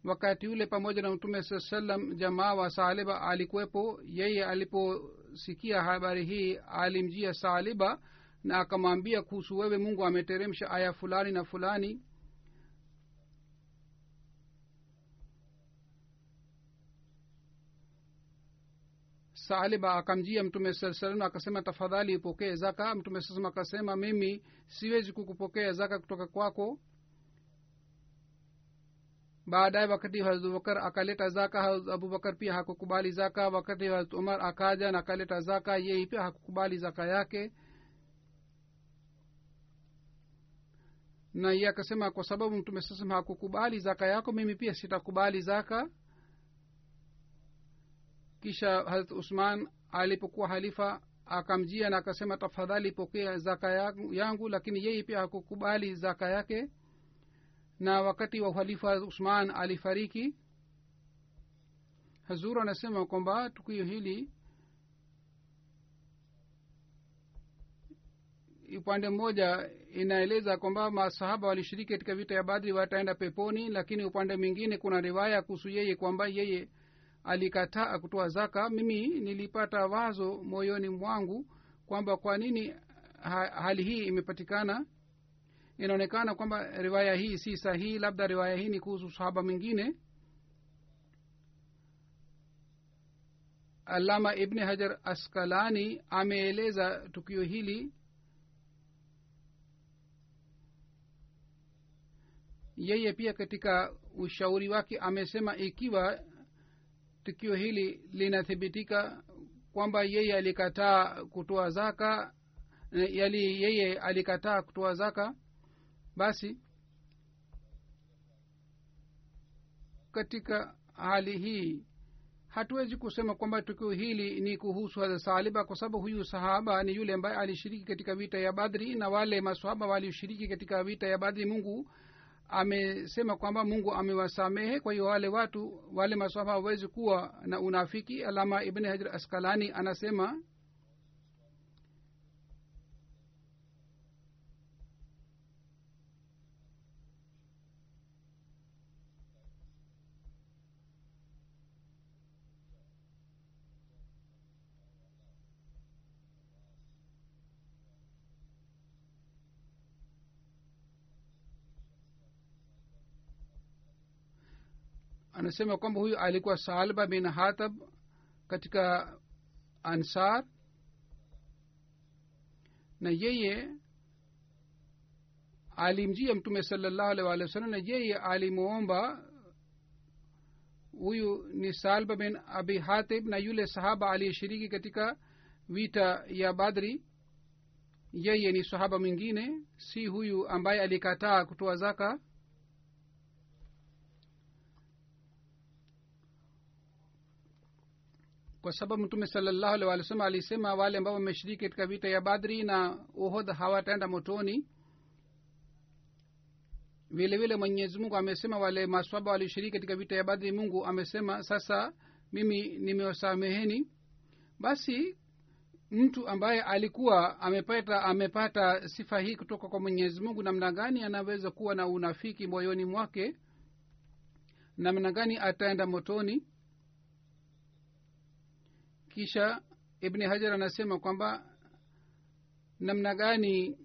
Wakati yule pamoja na mtume saa salam jamaa wa saliba alikuwepo. Yeye aliposikia habari hii alimjia saliba na akamwambia kuhusu wewe mungu ameteremsha aya fulani na fulani saliba akamjia mtume saa salam akasema tafadhali ipokee zaka. Mtume saa akasema mimi siwezi kukupokea zaka kutoka kwako. Baadaye wakati abubakar akaleta zaka abubakar pia hakukubali zaka. Wakati umar akaja na akaleta zaka yeye pia hakukubali zaka yake. Na ye akasema kwa sababu mtume sasam hakukubali zaka yako mimi pia sitakubali zaka kisha harat usman alipokuwa halifa akamjia na akasema tafadhali pokea zaka yangu, lakini yeye pia hakukubali zaka yake. Na wakati wa uhalifa usman alifariki. Hazur anasema kwamba tukio hili upande mmoja inaeleza kwamba masahaba walishiriki katika vita ya badri wataenda peponi. Lakini upande mwingine kuna riwaya kuhusu yeye kwamba yeye alikataa kutoa zaka mimi nilipata wazo moyoni mwangu kwamba kwa nini ha, hali hii imepatikana. Inaonekana kwamba riwaya hii si sahihi labda riwaya hii ni kuhusu sahaba mwingine. Alama ibni hajar askalani ameeleza tukio hili. Yeye pia katika ushauri wake amesema ikiwa tukio hili linathibitika kwamba yeye alikataa kutoa zaka yali yeye alikataa kutoa zaka. Basi katika hali hii hatuwezi kusema kwamba tukio hili ni kuhusu hadha kwa sababu huyu sahaba ni yule ambaye alishiriki katika vita ya badri na wale masahaba walioshiriki katika vita ya badri. Mungu amesema kwamba mungu amewasamehe. Kwa hiyo wale watu wale maswafa hawawezi kuwa na unafiki. Alama ibni hajar askalani anasema anasema kwamba huyu alikuwa salba bin hatab katika ansar na yeye alimjia mtume salallahu alih walih wa sallam na yeye alimwomba huyu ni salba bin abi hatib na yule sahaba aliyeshiriki katika vita ya badri. Yeye ni sahaba mwingine si huyu ambaye alikataa kutoa zaka kwa sababu mtume salallahu alih walih sallam alisema wale ambao wameshiriki katika vita ya badri na uhod hawataenda motoni. Vile vile mwenyezi mungu amesema wale maswaba walioshiriki katika vita ya badri mungu amesema sasa mimi nimewasameheni. Basi mtu ambaye alikuwa amepata amepata sifa hii kutoka kwa mwenyezi mungu namna gani anaweza kuwa na unafiki moyoni mwake? Namna gani ataenda motoni kisha ibni hajar anasema kwamba namna gani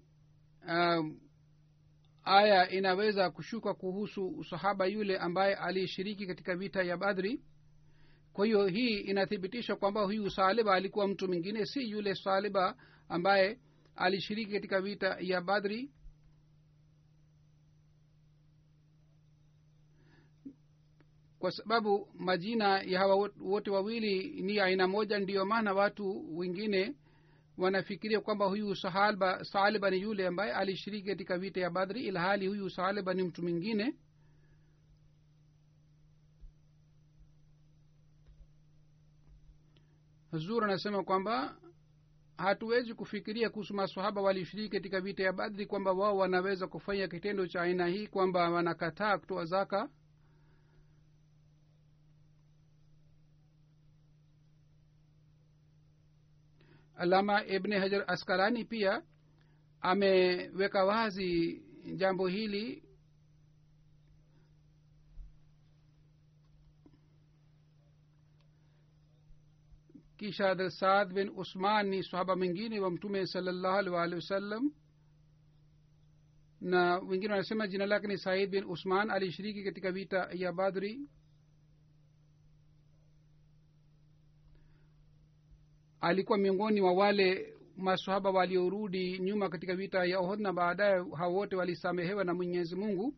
um, aya inaweza kushuka kuhusu sahaba yule ambaye alishiriki katika vita ya badri. Kwa hiyo hii inathibitisha kwamba huyu saliba alikuwa mtu mwingine si yule saliba ambaye alishiriki katika vita ya badri kwa sababu majina ya hawa wote wawili ni aina moja ndiyo maana watu wengine wanafikiria kwamba huyu sahalba saliba ni yule ambaye alishiriki katika vita ya badri ilhali huyu saliba ni mtu mwingine. Huzur anasema kwamba hatuwezi kufikiria kuhusu masahaba walishiriki katika vita ya badri kwamba wao wanaweza kufanya kitendo cha aina hii kwamba wanakataa kutoa zaka alama ibni hajar askalani pia ameweka wazi jambo hili kisha hadrat saad bin usman ni sahaba mwingine wa mtume salallahu alih waalihi wasallam na wengine wanasema jina lake ni said bin usman alishiriki katika vita ya badri alikuwa miongoni mwa wale masahaba waliorudi nyuma katika vita ya ohod na baadaye hao wote walisamehewa na mwenyezi mungu.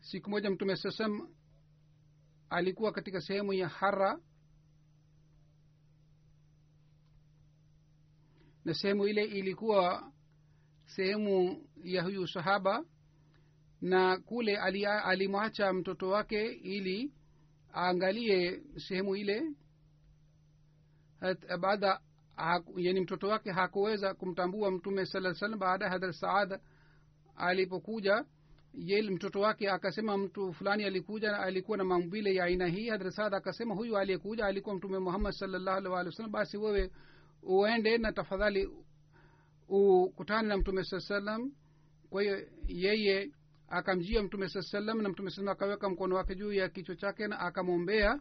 Siku moja mtume sasam alikuwa katika sehemu ya hara na sehemu ile ilikuwa sehemu ya huyu sahaba na kule alimwacha mtoto wake ili aangalie sehemu ile. Baada yani mtoto wake hakuweza kumtambua mtume saa salam baada ya hadhrat saad alipokuja. Ye mtoto wake akasema mtu fulani alikuja alikuwa na maumbile ya aina hii. Hadhrat saad akasema huyu aliyekuja alikuwa mtume muhammad salllahu alih walih wasallam. Basi wewe uende na tafadhali ukutane na mtume saa salam kwa hiyo yeye akamjia mtume saa salam na mtume salam akaweka mkono wake juu ya kichwa chake na akamwombea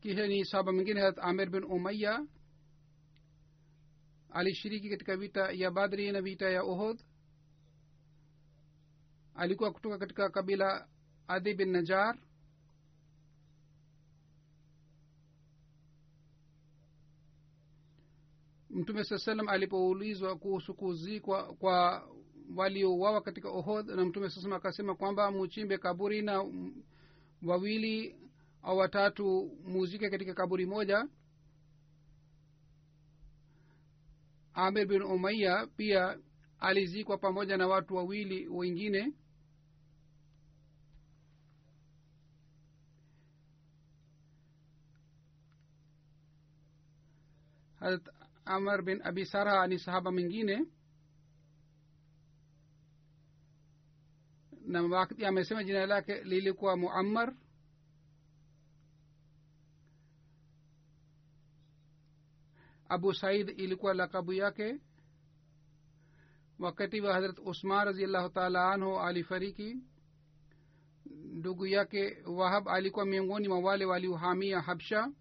kisha ni sahaba mwingine harat amir bin umaya alishiriki katika vita ya badri na vita ya ohod alikuwa kutoka katika kabila adhi bin najar mtume saa salam alipoulizwa kuhusu kuzikwa kwa waliouawa katika ohod na mtume saa salam akasema kwamba muchimbe kaburi na wawili au watatu muzike katika kaburi moja. Amir bin umaiya pia alizikwa pamoja na watu wawili wengine. Harat amar bin abi sarha ni sahaba mwingine. Na wakati amesema jina lake lilikuwa muammar. Abu said ilikuwa lakabu yake. Wakati wa hadrat usman raziallahu taala anhu alifariki ndugu yake wahab alikuwa miongoni mwa wale waliohamia habsha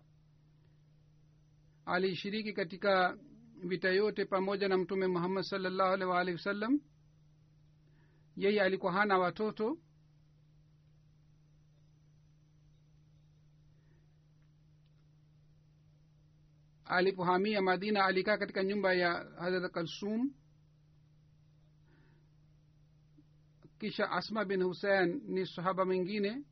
alishiriki katika vita yote pamoja na mtume muhammad salllahu alih waalihi wasallam. Yeye alikuwa hana watoto. Alipohamia madina alikaa katika nyumba ya hadrat kalsum. Kisha asma bin husein ni sahaba mwingine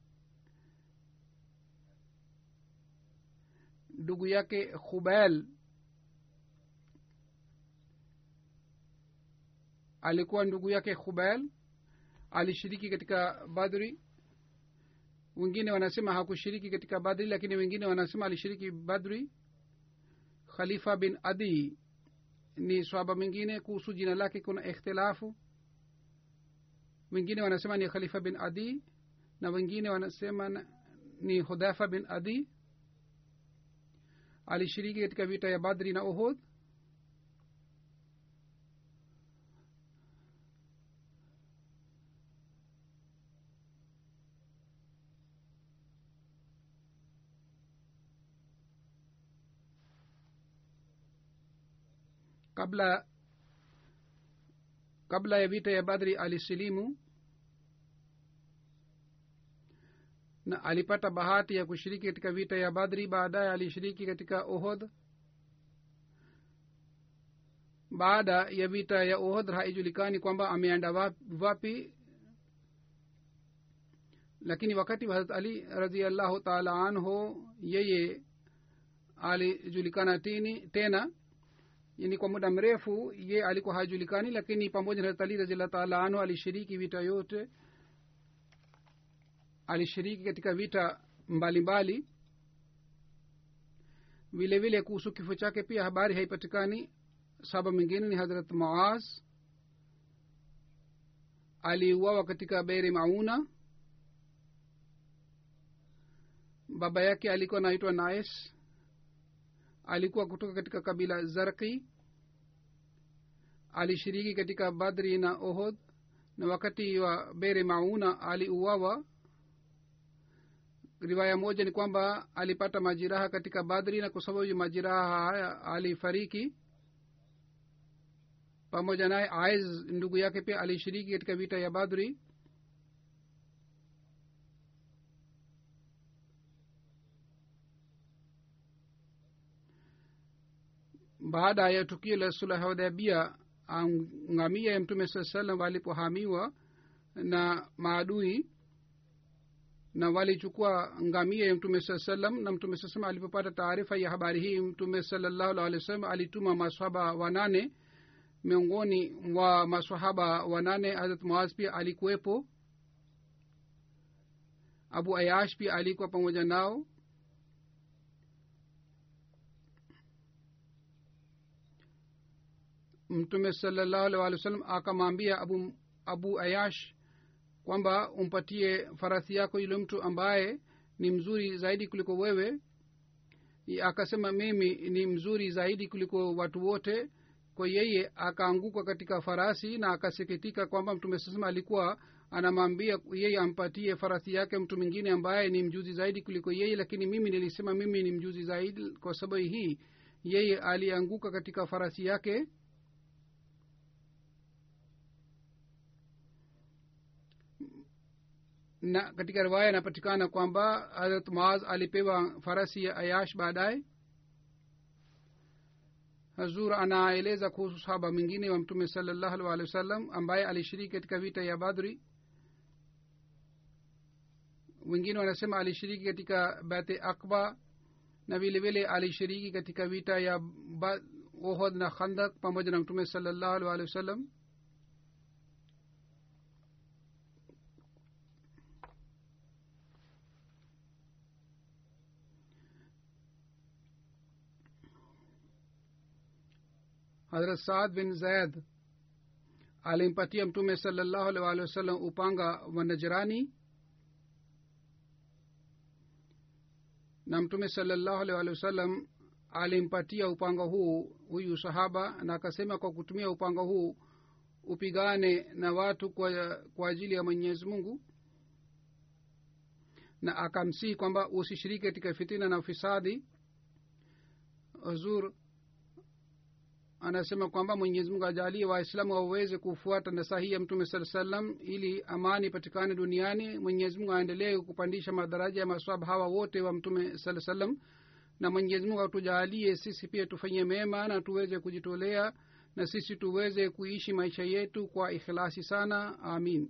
ndugu yake khubel alikuwa ndugu yake khubel alishiriki katika badri. Wengine wanasema hakushiriki katika badri lakini wengine wanasema alishiriki badri. Khalifa bin adi ni swaba mwingine. Kuhusu jina lake kuna ikhtilafu. Wengine wanasema ni khalifa bin adi na wengine wanasema ni hudhafa bin adi alishiriki katika vita ya badri na uhud? Kabla kabla ya vita ya badri alisilimu na alipata bahati ya kushiriki katika vita ya badri baadaye alishiriki katika uhod baada ya vita ya uhud haijulikani kwamba ameenda vapi lakini wakati wa harat ali raziallahu taala anhu yeye alijulikana tini tena. Yani kwa muda mrefu ye alikuwa hajulikani lakini pamoja na Hazrat ali raziallahu taala anhu alishiriki vita yote alishiriki katika vita mbalimbali. Vile vile kuhusu kifo chake pia habari haipatikani. Saba mwingine ni hadrat moaz aliuawa katika beri mauna. Baba yake alikuwa anaitwa nais. Alikuwa kutoka katika kabila zarki alishiriki katika badri na ohod na wakati wa bere mauna aliuawa riwaya moja ni kwamba alipata majiraha katika badri na kwa sababu majiraha haya alifariki. Pamoja naye aiz ndugu yake pia alishiriki katika vita ya badri. Baada ya tukio la sulah hudhabia ngamia ya mtume saa salam walipohamiwa na maadui na walichukua ngamia ya mtume saa salam na mtume saa salam alipopata taarifa ya habari hii mtume salallahu alih wa sallam alituma masahaba wanane. Miongoni mwa masahaba wanane hazrat muaz pia alikuwepo. Abu ayash pia alikuwa pamoja nao. Mtume salallahu alih walih wa sallam akamwambia abu, abu ayash kwamba umpatie farasi yako yule mtu ambaye ni mzuri zaidi kuliko wewe. Akasema mimi ni mzuri zaidi kuliko watu wote. Kwa yeye akaanguka katika farasi na akasikitika kwamba mtume sasema alikuwa anamwambia yeye ampatie farasi yake mtu mwingine ambaye ni mjuzi zaidi kuliko yeye. Lakini mimi nilisema mimi ni mjuzi zaidi kwa sababu hii. Yeye alianguka katika farasi yake na katika riwaya inapatikana kwamba harat maaz alipewa farasi ya ayash baadaye. Hazur anaeleza kuhusu sahaba mwingine wa mtume salallahu alih walihi wa sallam ambaye alishiriki katika vita ya badri. Wengine wanasema alishiriki katika bate akba na vile vile alishiriki katika vita ya ohod na khandak pamoja na mtume salallahu alih walih wa hadrat saad bin zaid alimpatia mtume salallahu alih walih wasallam upanga wa najrani. Na mtume salallahu alih walih wasallam alimpatia upanga huu huyu sahaba na akasema kwa kutumia upanga huu upigane na watu kwa, kwa ajili ya mwenyezi mungu. Na akamsihi kwamba usishiriki katika fitina na ufisadi. Huzur anasema kwamba mwenyezi mungu ajalie waislamu waweze kufuata nasahi ya mtume saa salam ili amani ipatikane duniani. Mwenyezi mungu aendelee kupandisha madaraja ya maswaba hawa wote wa mtume saa salam. Na mwenyezi mungu atujalie sisi pia tufanye mema na tuweze kujitolea na sisi tuweze kuishi maisha yetu kwa ikhilasi sana. Amin